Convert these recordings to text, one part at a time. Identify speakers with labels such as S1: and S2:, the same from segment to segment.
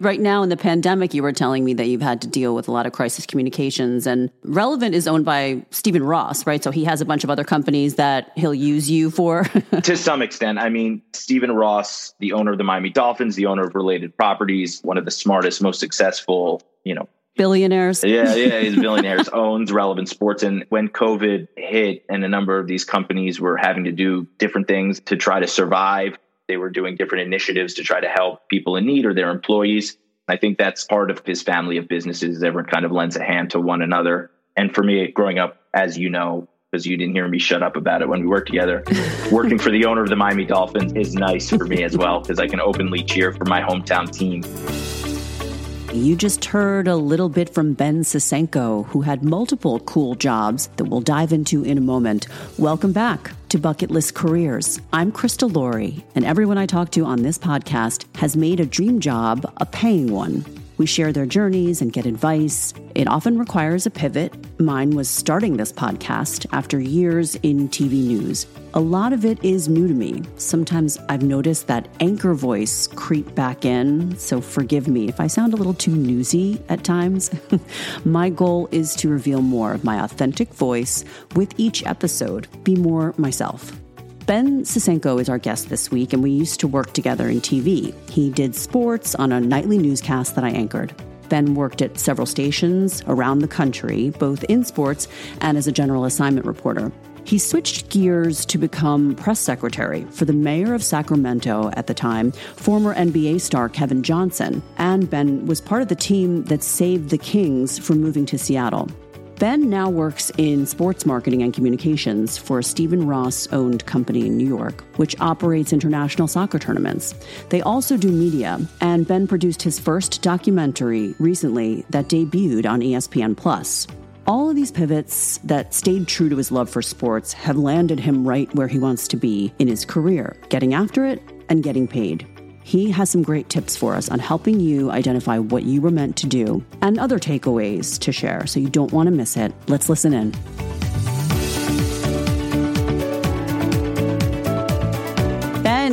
S1: Right now in the pandemic, you were telling me that you've had to deal with a lot of crisis communications and Relevant is owned by Stephen Ross, right? So he has a bunch of other companies that he'll use you for.
S2: to some extent. I mean, Stephen Ross, the owner of the Miami Dolphins, the owner of related properties, one of the smartest, most successful, you know,
S1: billionaires.
S2: yeah, yeah, he's billionaires, owns relevant sports. And when COVID hit and a number of these companies were having to do different things to try to survive, they were doing different initiatives to try to help people in need or their employees. I think that's part of his family of businesses. Everyone kind of lends a hand to one another. And for me, growing up, as you know, because you didn't hear me shut up about it when we worked together, working for the owner of the Miami Dolphins is nice for me as well, because I can openly cheer for my hometown team.
S1: You just heard a little bit from Ben Sisenko, who had multiple cool jobs that we'll dive into in a moment. Welcome back to Bucket List Careers. I'm Crystal Laurie, and everyone I talk to on this podcast has made a dream job a paying one. We share their journeys and get advice. It often requires a pivot. Mine was starting this podcast after years in TV news. A lot of it is new to me. Sometimes I've noticed that anchor voice creep back in, so forgive me if I sound a little too newsy at times. my goal is to reveal more of my authentic voice with each episode, be more myself. Ben Sisenko is our guest this week, and we used to work together in TV. He did sports on a nightly newscast that I anchored. Ben worked at several stations around the country, both in sports and as a general assignment reporter. He switched gears to become press secretary for the mayor of Sacramento at the time, former NBA star Kevin Johnson, and Ben was part of the team that saved the Kings from moving to Seattle. Ben now works in sports marketing and communications for a Stephen Ross owned company in New York, which operates international soccer tournaments. They also do media, and Ben produced his first documentary recently that debuted on ESPN Plus. All of these pivots that stayed true to his love for sports have landed him right where he wants to be in his career, getting after it and getting paid. He has some great tips for us on helping you identify what you were meant to do and other takeaways to share, so you don't want to miss it. Let's listen in.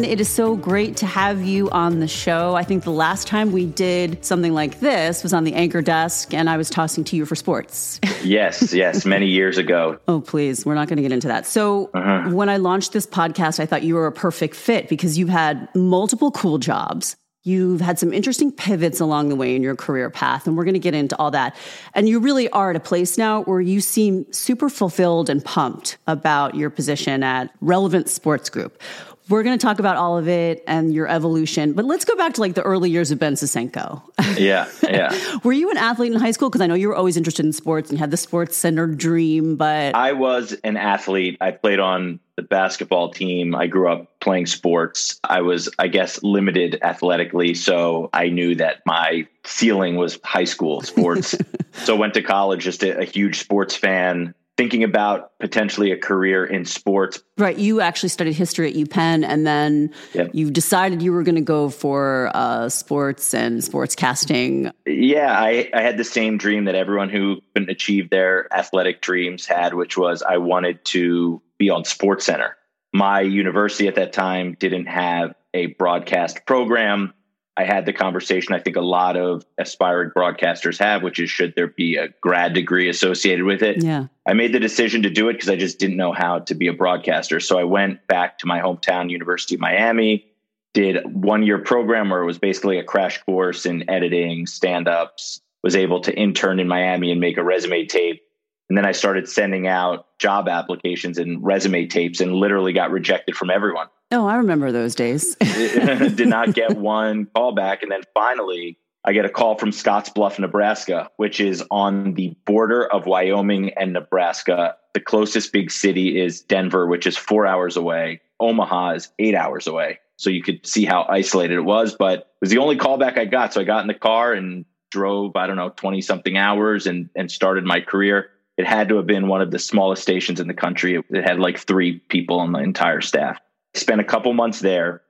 S1: It is so great to have you on the show. I think the last time we did something like this was on the anchor desk, and I was tossing to you for sports.
S2: yes, yes, many years ago.
S1: Oh, please. We're not going to get into that. So, uh-huh. when I launched this podcast, I thought you were a perfect fit because you've had multiple cool jobs. You've had some interesting pivots along the way in your career path, and we're going to get into all that. And you really are at a place now where you seem super fulfilled and pumped about your position at Relevant Sports Group. We're going to talk about all of it and your evolution, but let's go back to like the early years of Ben Sisenko.
S2: Yeah, yeah.
S1: were you an athlete in high school? Because I know you were always interested in sports and had the sports center dream, but
S2: I was an athlete. I played on the basketball team. I grew up playing sports. I was, I guess, limited athletically, so I knew that my ceiling was high school sports. so went to college, just a, a huge sports fan thinking about potentially a career in sports.
S1: Right. You actually studied history at UPenn and then yep. you decided you were going to go for uh, sports and sports casting.
S2: Yeah, I, I had the same dream that everyone who couldn't achieve their athletic dreams had, which was I wanted to be on Sports Center. My university at that time didn't have a broadcast program. I had the conversation I think a lot of aspiring broadcasters have, which is should there be a grad degree associated with it?
S1: Yeah.
S2: I made the decision to do it because I just didn't know how to be a broadcaster. So I went back to my hometown, University of Miami, did one year program where it was basically a crash course in editing, stand ups, was able to intern in Miami and make a resume tape. And then I started sending out job applications and resume tapes and literally got rejected from everyone.
S1: Oh, I remember those days.
S2: Did not get one call back. And then finally, I get a call from Scottsbluff, Nebraska, which is on the border of Wyoming and Nebraska. The closest big city is Denver, which is four hours away. Omaha is eight hours away. So you could see how isolated it was, but it was the only callback I got. So I got in the car and drove, I don't know, 20 something hours and, and started my career. It had to have been one of the smallest stations in the country. It had like three people on the entire staff spent a couple months there.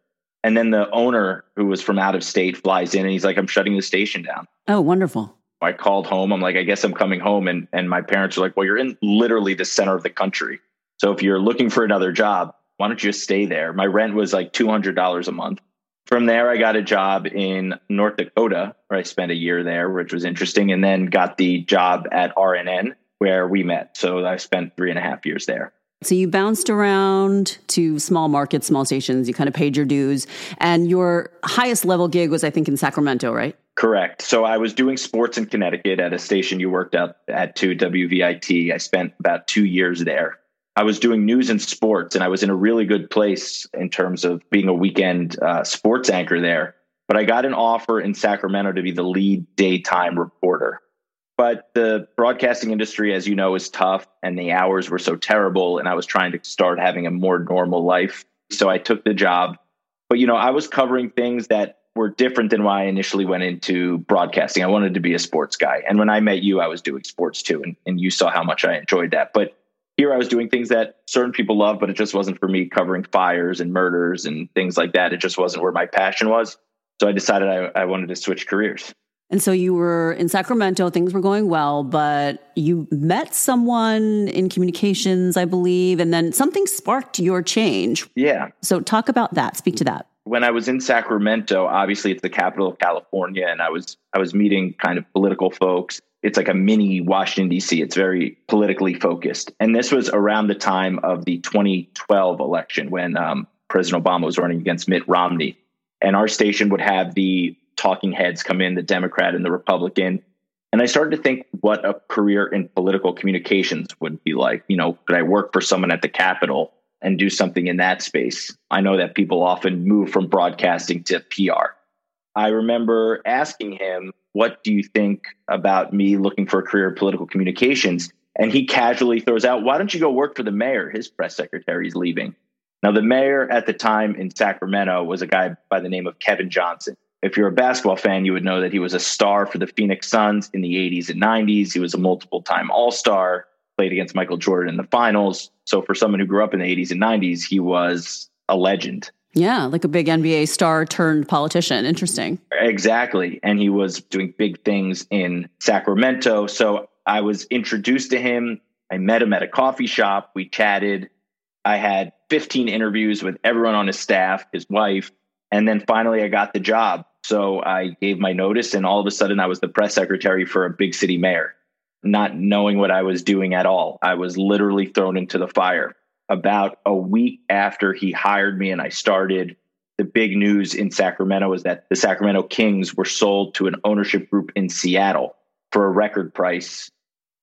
S2: And then the owner, who was from out of state, flies in and he's like, I'm shutting the station down.
S1: Oh, wonderful.
S2: I called home. I'm like, I guess I'm coming home. And, and my parents are like, Well, you're in literally the center of the country. So if you're looking for another job, why don't you just stay there? My rent was like $200 a month. From there, I got a job in North Dakota, where I spent a year there, which was interesting, and then got the job at RNN, where we met. So I spent three and a half years there.
S1: So you bounced around to small markets, small stations. You kind of paid your dues. And your highest level gig was, I think, in Sacramento, right?
S2: Correct. So I was doing sports in Connecticut at a station you worked at at 2 WVIT. I spent about two years there. I was doing news and sports, and I was in a really good place in terms of being a weekend uh, sports anchor there. But I got an offer in Sacramento to be the lead daytime reporter. But the broadcasting industry, as you know, is tough, and the hours were so terrible. And I was trying to start having a more normal life. So I took the job. But, you know, I was covering things that were different than why I initially went into broadcasting. I wanted to be a sports guy. And when I met you, I was doing sports too. And, and you saw how much I enjoyed that. But here I was doing things that certain people love, but it just wasn't for me covering fires and murders and things like that. It just wasn't where my passion was. So I decided I, I wanted to switch careers.
S1: And so you were in Sacramento, things were going well, but you met someone in communications, I believe, and then something sparked your change.
S2: Yeah.
S1: So talk about that, speak to that.
S2: When I was in Sacramento, obviously it's the capital of California, and I was I was meeting kind of political folks it's like a mini Washington D.C. It's very politically focused, and this was around the time of the 2012 election when um, President Obama was running against Mitt Romney, and our station would have the talking heads come in, the Democrat and the Republican, and I started to think what a career in political communications would be like. You know, could I work for someone at the Capitol and do something in that space? I know that people often move from broadcasting to PR. I remember asking him what do you think about me looking for a career in political communications? And he casually throws out, why don't you go work for the mayor? His press secretary is leaving. Now, the mayor at the time in Sacramento was a guy by the name of Kevin Johnson. If you're a basketball fan, you would know that he was a star for the Phoenix Suns in the 80s and 90s. He was a multiple time All Star, played against Michael Jordan in the finals. So, for someone who grew up in the 80s and 90s, he was a legend.
S1: Yeah, like a big NBA star turned politician. Interesting.
S2: Exactly. And he was doing big things in Sacramento. So I was introduced to him. I met him at a coffee shop. We chatted. I had 15 interviews with everyone on his staff, his wife. And then finally, I got the job. So I gave my notice, and all of a sudden, I was the press secretary for a big city mayor, not knowing what I was doing at all. I was literally thrown into the fire about a week after he hired me and I started, the big news in Sacramento was that the Sacramento Kings were sold to an ownership group in Seattle for a record price.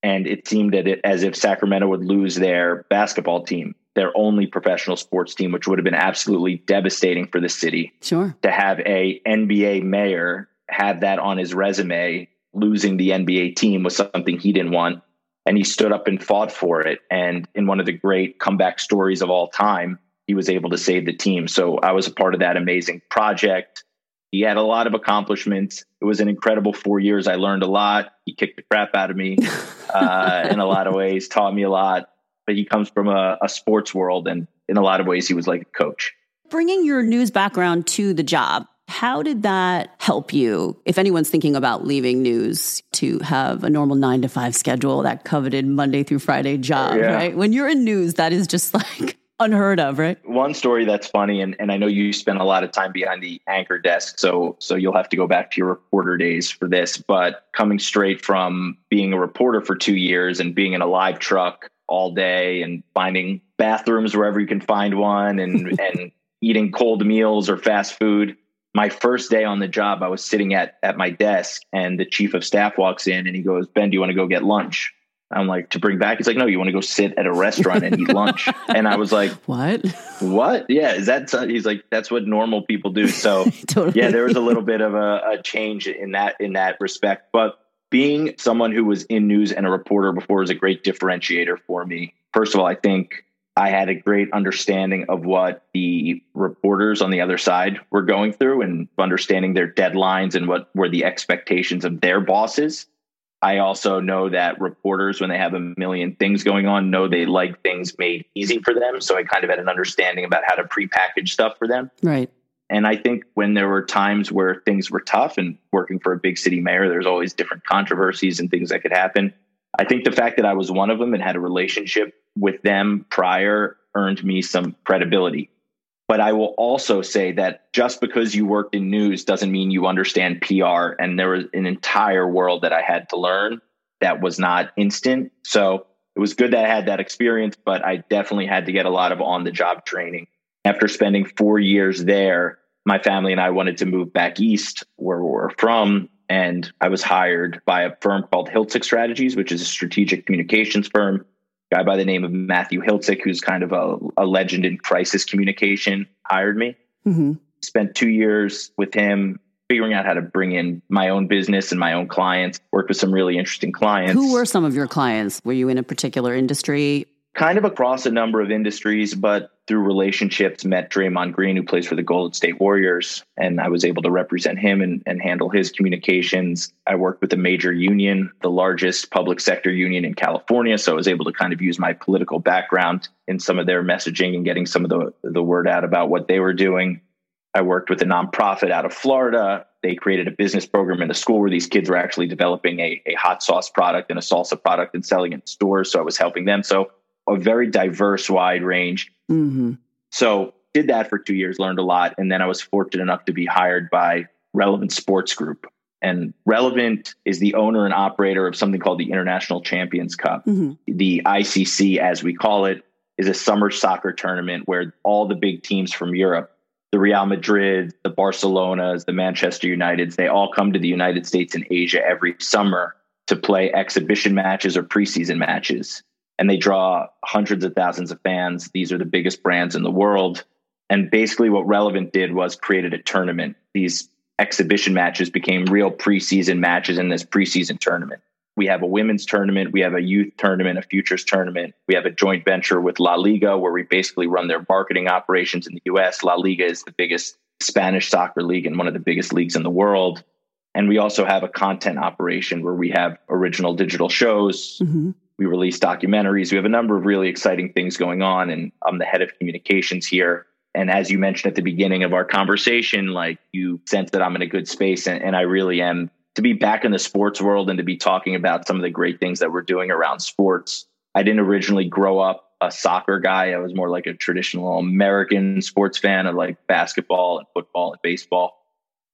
S2: And it seemed that it, as if Sacramento would lose their basketball team, their only professional sports team, which would have been absolutely devastating for the city.
S1: Sure.
S2: To have a NBA mayor have that on his resume, losing the NBA team was something he didn't want and he stood up and fought for it. And in one of the great comeback stories of all time, he was able to save the team. So I was a part of that amazing project. He had a lot of accomplishments. It was an incredible four years. I learned a lot. He kicked the crap out of me uh, in a lot of ways, taught me a lot. But he comes from a, a sports world, and in a lot of ways, he was like a coach.
S1: Bringing your news background to the job, how did that help you, if anyone's thinking about leaving news, to have a normal nine to five schedule, that coveted Monday through Friday job, yeah. right? When you're in news, that is just like unheard of, right?
S2: One story that's funny, and, and I know you spent a lot of time behind the anchor desk, so so you'll have to go back to your reporter days for this. But coming straight from being a reporter for two years and being in a live truck all day and finding bathrooms wherever you can find one and and eating cold meals or fast food my first day on the job, I was sitting at at my desk, and the chief of staff walks in, and he goes, "Ben, do you want to go get lunch?" I'm like, "To bring back?" He's like, "No, you want to go sit at a restaurant and eat lunch." And I was like,
S1: "What?
S2: What? Yeah, is that?" He's like, "That's what normal people do." So, totally. yeah, there was a little bit of a, a change in that in that respect, but being someone who was in news and a reporter before is a great differentiator for me. First of all, I think I had a great understanding of what the reporters on the other side were going through and understanding their deadlines and what were the expectations of their bosses. I also know that reporters, when they have a million things going on, know they like things made easy for them. So I kind of had an understanding about how to prepackage stuff for them.
S1: Right.
S2: And I think when there were times where things were tough and working for a big city mayor, there's always different controversies and things that could happen. I think the fact that I was one of them and had a relationship with them prior earned me some credibility. But I will also say that just because you worked in news doesn't mean you understand PR. And there was an entire world that I had to learn that was not instant. So it was good that I had that experience, but I definitely had to get a lot of on the job training. After spending four years there, my family and I wanted to move back east where we're from. And I was hired by a firm called Hiltzik Strategies, which is a strategic communications firm A guy by the name of Matthew Hiltzik, who's kind of a, a legend in crisis communication, hired me. Mm-hmm. Spent two years with him figuring out how to bring in my own business and my own clients, worked with some really interesting clients.
S1: Who were some of your clients? Were you in a particular industry?
S2: Kind of across a number of industries, but through relationships, met Draymond Green, who plays for the Golden State Warriors, and I was able to represent him and, and handle his communications. I worked with a major union, the largest public sector union in California, so I was able to kind of use my political background in some of their messaging and getting some of the, the word out about what they were doing. I worked with a nonprofit out of Florida. They created a business program in the school where these kids were actually developing a, a hot sauce product and a salsa product and selling it in stores. So I was helping them. So a very diverse, wide range. Mm-hmm. So did that for two years, learned a lot, and then I was fortunate enough to be hired by Relevant Sports Group. And Relevant is the owner and operator of something called the International Champions Cup. Mm-hmm. The ICC, as we call it, is a summer soccer tournament where all the big teams from Europe, the Real Madrid, the Barcelonas, the Manchester Uniteds, they all come to the United States and Asia every summer to play exhibition matches or preseason matches and they draw hundreds of thousands of fans. These are the biggest brands in the world. And basically, what Relevant did was created a tournament. These exhibition matches became real preseason matches in this preseason tournament. We have a women's tournament, we have a youth tournament, a futures tournament. We have a joint venture with La Liga where we basically run their marketing operations in the US. La Liga is the biggest Spanish soccer league and one of the biggest leagues in the world. And we also have a content operation where we have original digital shows. Mm-hmm. We release documentaries. We have a number of really exciting things going on. And I'm the head of communications here. And as you mentioned at the beginning of our conversation, like you sense that I'm in a good space. And, and I really am to be back in the sports world and to be talking about some of the great things that we're doing around sports. I didn't originally grow up a soccer guy. I was more like a traditional American sports fan of like basketball and football and baseball.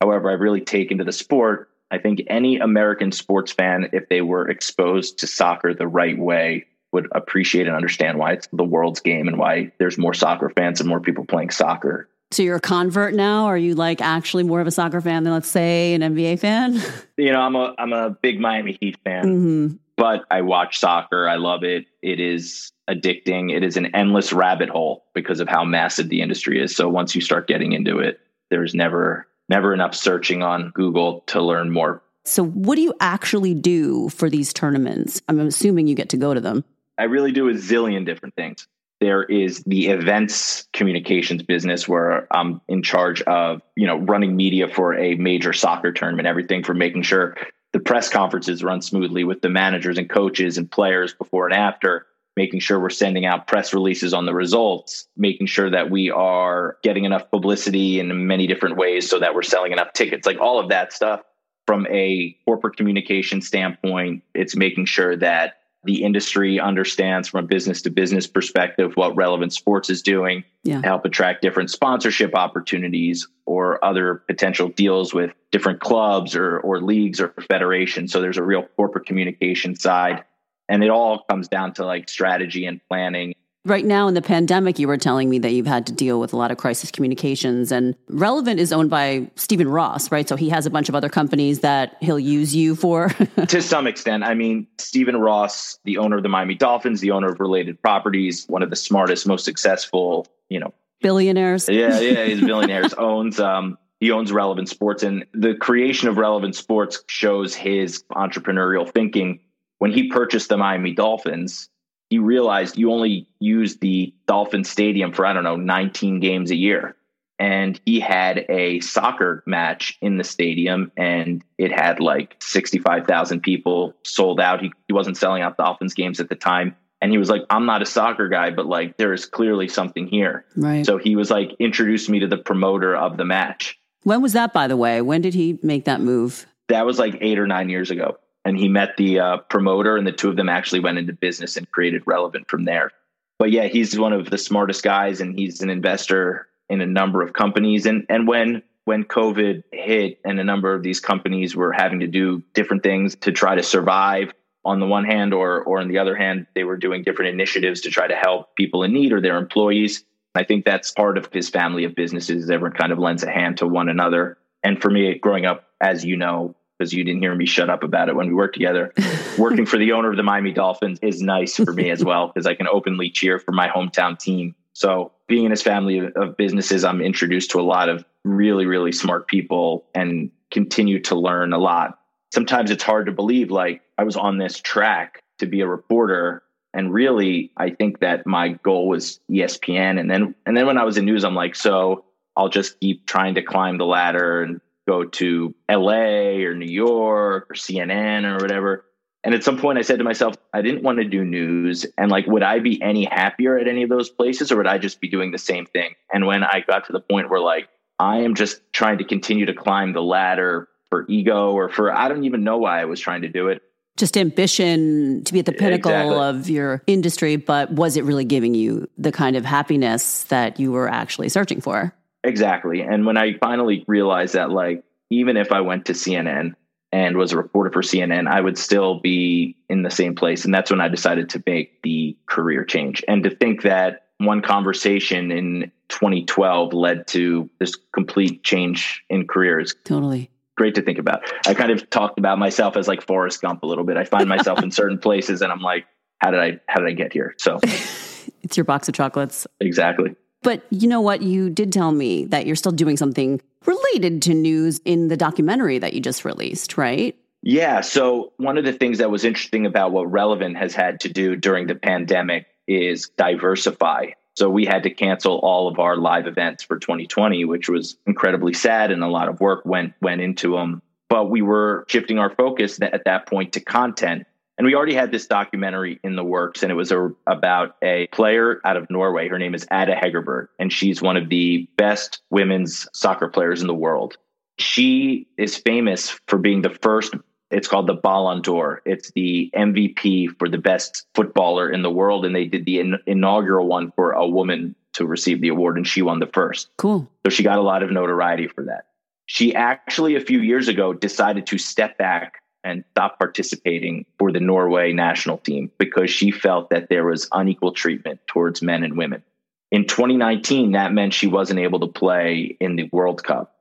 S2: However, I've really taken to the sport. I think any American sports fan, if they were exposed to soccer the right way, would appreciate and understand why it's the world's game and why there's more soccer fans and more people playing soccer.
S1: So you're a convert now? Are you like actually more of a soccer fan than let's say an NBA fan?
S2: You know, I'm a I'm a big Miami Heat fan. Mm-hmm. But I watch soccer. I love it. It is addicting. It is an endless rabbit hole because of how massive the industry is. So once you start getting into it, there's never never enough searching on Google to learn more.
S1: So, what do you actually do for these tournaments? I'm assuming you get to go to them.
S2: I really do a zillion different things. There is the events communications business where I'm in charge of, you know, running media for a major soccer tournament, everything from making sure the press conferences run smoothly with the managers and coaches and players before and after making sure we're sending out press releases on the results, making sure that we are getting enough publicity in many different ways so that we're selling enough tickets, like all of that stuff. From a corporate communication standpoint, it's making sure that the industry understands from a business to business perspective what relevant sports is doing yeah. to help attract different sponsorship opportunities or other potential deals with different clubs or, or leagues or federations. So there's a real corporate communication side and it all comes down to like strategy and planning
S1: Right now in the pandemic, you were telling me that you've had to deal with a lot of crisis communications and Relevant is owned by Stephen Ross, right? So he has a bunch of other companies that he'll use you for.
S2: to some extent. I mean, Stephen Ross, the owner of the Miami Dolphins, the owner of related properties, one of the smartest, most successful, you know,
S1: billionaires.
S2: Yeah, yeah, he's billionaires, owns, um, he owns Relevant Sports and the creation of Relevant Sports shows his entrepreneurial thinking when he purchased the Miami Dolphins, he realized you only use the Dolphin Stadium for, I don't know, 19 games a year. And he had a soccer match in the stadium and it had like 65,000 people sold out. He, he wasn't selling out Dolphins games at the time. And he was like, I'm not a soccer guy, but like there is clearly something here.
S1: Right.
S2: So he was like, introduced me to the promoter of the match.
S1: When was that, by the way? When did he make that move?
S2: That was like eight or nine years ago and he met the uh, promoter, and the two of them actually went into business and created Relevant from there. But yeah, he's one of the smartest guys, and he's an investor in a number of companies. And and when when COVID hit and a number of these companies were having to do different things to try to survive on the one hand, or or on the other hand, they were doing different initiatives to try to help people in need or their employees. I think that's part of his family of businesses. Everyone kind of lends a hand to one another. And for me, growing up, as you know, because you didn't hear me shut up about it when we worked together. Working for the owner of the Miami Dolphins is nice for me as well because I can openly cheer for my hometown team. So, being in his family of businesses, I'm introduced to a lot of really, really smart people and continue to learn a lot. Sometimes it's hard to believe, like, I was on this track to be a reporter. And really, I think that my goal was ESPN. And then, and then when I was in news, I'm like, so I'll just keep trying to climb the ladder and go to LA or New York or CNN or whatever. And at some point I said to myself, I didn't want to do news. And like, would I be any happier at any of those places or would I just be doing the same thing? And when I got to the point where like, I am just trying to continue to climb the ladder for ego or for, I don't even know why I was trying to do it.
S1: Just ambition to be at the pinnacle exactly. of your industry, but was it really giving you the kind of happiness that you were actually searching for?
S2: Exactly. And when I finally realized that, like, even if I went to CNN and was a reporter for CNN, I would still be in the same place. And that's when I decided to make the career change. And to think that one conversation in 2012 led to this complete change in careers.
S1: Totally.
S2: Great to think about. I kind of talked about myself as like Forrest Gump a little bit. I find myself in certain places and I'm like, how did I how did I get here? So
S1: it's your box of chocolates.
S2: Exactly.
S1: But you know what? You did tell me that you're still doing something related to news in the documentary that you just released, right?
S2: Yeah. So, one of the things that was interesting about what Relevant has had to do during the pandemic is diversify. So, we had to cancel all of our live events for 2020, which was incredibly sad and a lot of work went went into them. But we were shifting our focus at that point to content and we already had this documentary in the works, and it was a, about a player out of Norway. Her name is Ada Hegerberg, and she's one of the best women's soccer players in the world. She is famous for being the first. It's called the Ballon d'Or. It's the MVP for the best footballer in the world, and they did the in- inaugural one for a woman to receive the award, and she won the first.
S1: Cool.
S2: So she got a lot of notoriety for that. She actually, a few years ago, decided to step back and stopped participating for the Norway national team because she felt that there was unequal treatment towards men and women. In 2019, that meant she wasn't able to play in the World Cup.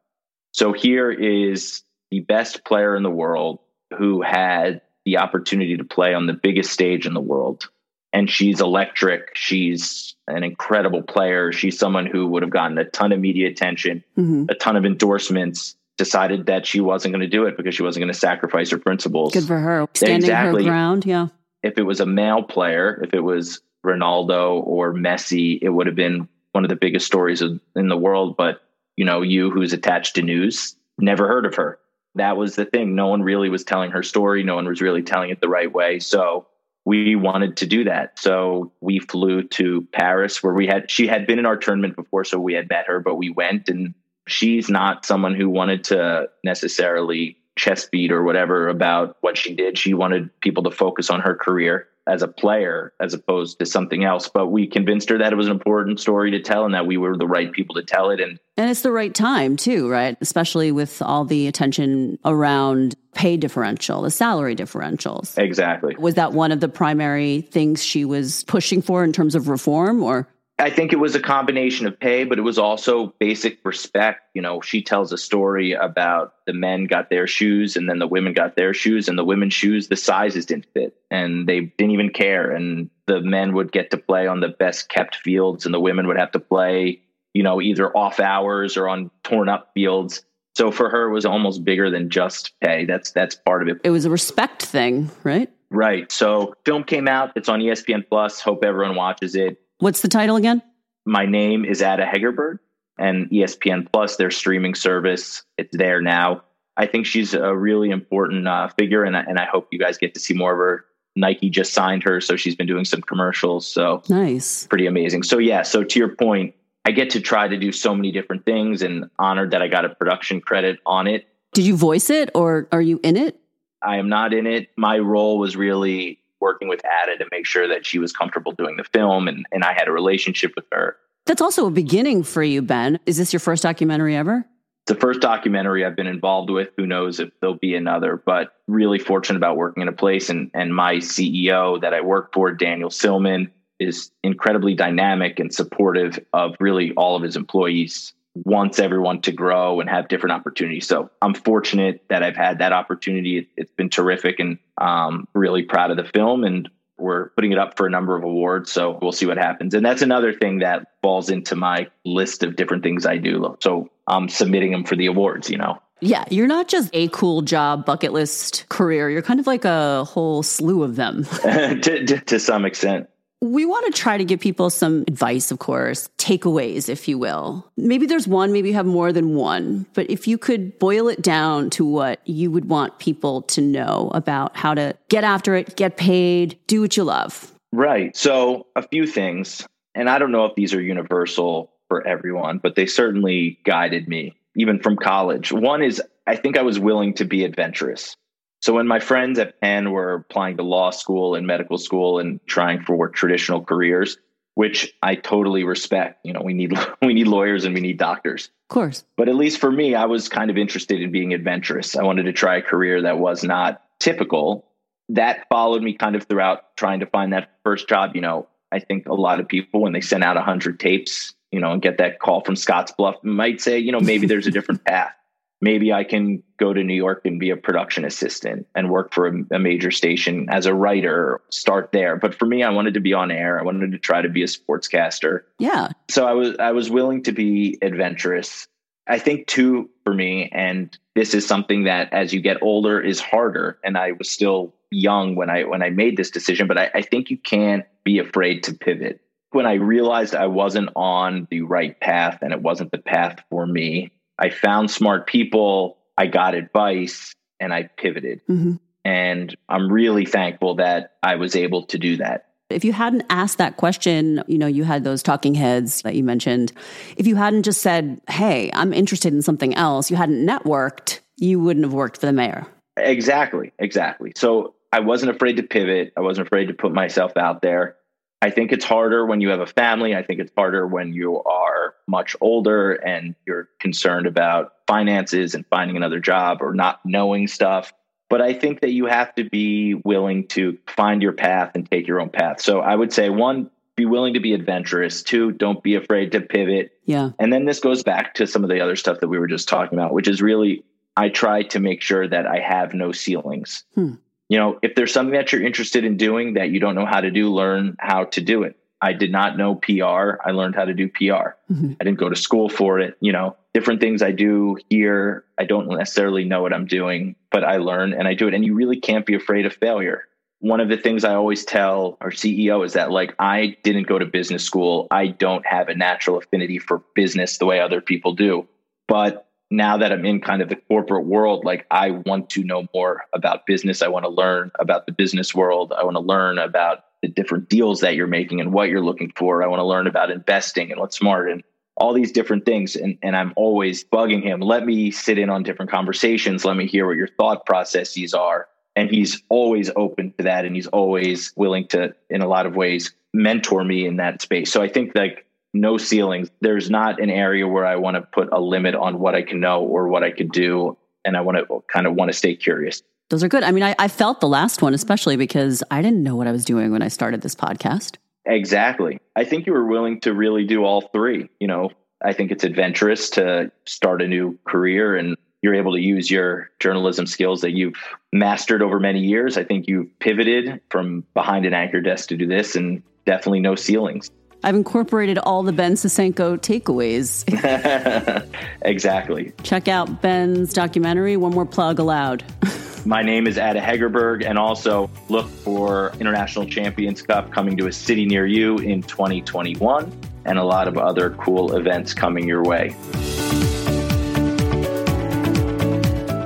S2: So here is the best player in the world who had the opportunity to play on the biggest stage in the world. And she's electric. She's an incredible player. She's someone who would have gotten a ton of media attention, mm-hmm. a ton of endorsements decided that she wasn't going to do it because she wasn't going to sacrifice her principles.
S1: Good for her. Standing exactly. her ground. Yeah.
S2: If it was a male player, if it was Ronaldo or Messi, it would have been one of the biggest stories in the world. But, you know, you who's attached to news, never heard of her. That was the thing. No one really was telling her story. No one was really telling it the right way. So we wanted to do that. So we flew to Paris where we had, she had been in our tournament before. So we had met her, but we went and she's not someone who wanted to necessarily chest beat or whatever about what she did. She wanted people to focus on her career as a player as opposed to something else. But we convinced her that it was an important story to tell and that we were the right people to tell it. And
S1: and it's the right time too, right? Especially with all the attention around pay differential, the salary differentials.
S2: Exactly.
S1: Was that one of the primary things she was pushing for in terms of reform or
S2: I think it was a combination of pay, but it was also basic respect. You know, she tells a story about the men got their shoes and then the women got their shoes, and the women's shoes, the sizes didn't fit and they didn't even care. And the men would get to play on the best kept fields, and the women would have to play, you know, either off hours or on torn up fields. So for her, it was almost bigger than just pay. That's that's part of it.
S1: It was a respect thing, right?
S2: Right. So film came out. It's on ESPN Plus. Hope everyone watches it
S1: What's the title again?
S2: My name is Ada Hegerberg and ESPN Plus, their streaming service. It's there now. I think she's a really important uh, figure, and, and I hope you guys get to see more of her. Nike just signed her, so she's been doing some commercials. So
S1: nice,
S2: pretty amazing. So yeah, so to your point, I get to try to do so many different things, and honored that I got a production credit on it.
S1: Did you voice it, or are you in it?
S2: I am not in it. My role was really working with Ada to make sure that she was comfortable doing the film and, and I had a relationship with her.
S1: That's also a beginning for you, Ben. Is this your first documentary ever?
S2: the first documentary I've been involved with. Who knows if there'll be another, but really fortunate about working in a place. And, and my CEO that I work for, Daniel Sillman, is incredibly dynamic and supportive of really all of his employees, wants everyone to grow and have different opportunities. So I'm fortunate that I've had that opportunity. It, has been terrific and um, really proud of the film. And we're putting it up for a number of awards. So we'll see what happens. And that's another thing that falls into my list of different things I do. So I'm submitting them for the awards, you know.
S1: Yeah, you're not just a cool job bucket list career. You're kind of like a whole slew of them.
S2: to, to, to some extent.
S1: We want to try to give people some advice, of course, takeaways, if you will. Maybe there's one, maybe you have more than one, but if you could boil it down to what you would want people to know about how to get after it, get paid, do what you love.
S2: Right. So, a few things, and I don't know if these are universal for everyone, but they certainly guided me, even from college. One is I think I was willing to be adventurous. So when my friends at Penn were applying to law school and medical school and trying for traditional careers, which I totally respect, you know, we need we need lawyers and we need doctors.
S1: Of course.
S2: But at least for me, I was kind of interested in being adventurous. I wanted to try a career that was not typical. That followed me kind of throughout trying to find that first job, you know, I think a lot of people when they send out 100 tapes, you know, and get that call from Scottsbluff might say, you know, maybe there's a different path maybe I can go to New York and be a production assistant and work for a, a, major station as a writer, start there. But for me, I wanted to be on air. I wanted to try to be a sportscaster.
S1: Yeah.
S2: So I was I was willing to be adventurous. I think too for me, and this is something that as you get older is harder. And I was still young when I when I made this decision, but I, I think you can't be afraid to pivot. When I realized I wasn't on the right path and it wasn't the path for me, I found smart people, I got advice, and I pivoted. Mm-hmm. And I'm really thankful that I was able to do that.
S1: If you hadn't asked that question, you know, you had those talking heads that you mentioned. If you hadn't just said, Hey, I'm interested in something else, you hadn't networked, you wouldn't have worked for the mayor.
S2: Exactly. Exactly. So I wasn't afraid to pivot. I wasn't afraid to put myself out there. I think it's harder when you have a family. I think it's harder when you are much older and you're concerned about finances and finding another job or not knowing stuff. But I think that you have to be willing to find your path and take your own path. So I would say one, be willing to be adventurous. Two, don't be afraid to pivot.
S1: Yeah.
S2: And then this goes back to some of the other stuff that we were just talking about, which is really I try to make sure that I have no ceilings. Hmm you know, if there's something that you're interested in doing that you don't know how to do, learn how to do it. I did not know PR. I learned how to do PR. Mm-hmm. I didn't go to school for it. You know, different things I do here, I don't necessarily know what I'm doing, but I learn and I do it. And you really can't be afraid of failure. One of the things I always tell our CEO is that, like, I didn't go to business school. I don't have a natural affinity for business the way other people do. But now that I'm in kind of the corporate world, like I want to know more about business. I want to learn about the business world. I want to learn about the different deals that you're making and what you're looking for. I want to learn about investing and what's smart and all these different things. And, and I'm always bugging him, let me sit in on different conversations. Let me hear what your thought processes are. And he's always open to that. And he's always willing to, in a lot of ways, mentor me in that space. So I think like no ceilings. There's not an area where I want to put a limit on what I can know or what I could do. And I want to kind of want to stay curious.
S1: Those are good. I mean, I, I felt the last one, especially because I didn't know what I was doing when I started this podcast.
S2: Exactly. I think you were willing to really do all three. You know, I think it's adventurous to start a new career and you're able to use your journalism skills that you've mastered over many years. I think you've pivoted from behind an anchor desk to do this and definitely no ceilings.
S1: I've incorporated all the Ben Sisenko takeaways.
S2: exactly.
S1: Check out Ben's documentary. One more plug allowed.
S2: My name is Ada Hegerberg, and also look for International Champions Cup coming to a city near you in 2021 and a lot of other cool events coming your way.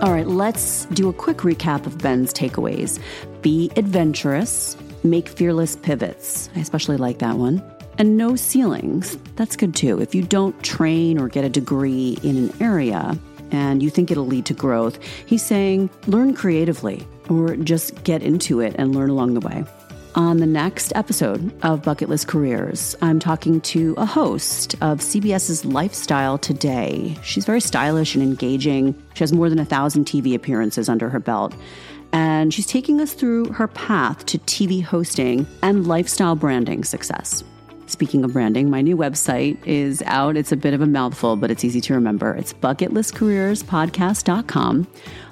S1: All right, let's do a quick recap of Ben's takeaways. Be adventurous, make fearless pivots. I especially like that one and no ceilings. That's good too. If you don't train or get a degree in an area and you think it'll lead to growth, he's saying learn creatively or just get into it and learn along the way. On the next episode of Bucket List Careers, I'm talking to a host of CBS's Lifestyle Today. She's very stylish and engaging. She has more than a thousand TV appearances under her belt. And she's taking us through her path to TV hosting and lifestyle branding success. Speaking of branding, my new website is out. It's a bit of a mouthful, but it's easy to remember. It's bucketlistcareerspodcast.com.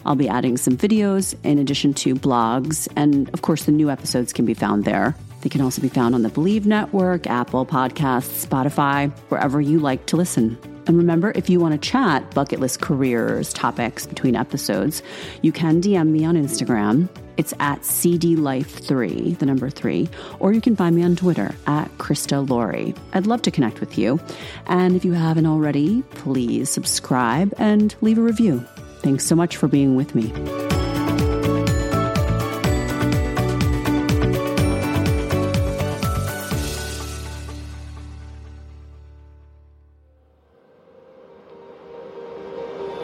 S1: I'll be adding some videos in addition to blogs, and of course, the new episodes can be found there. They can also be found on the Believe Network, Apple Podcasts, Spotify, wherever you like to listen. And remember, if you want to chat bucket list careers topics between episodes, you can DM me on Instagram. It's at CDLife3, the number three, or you can find me on Twitter at Krista Laurie. I'd love to connect with you. And if you haven't already, please subscribe and leave a review. Thanks so much for being with me.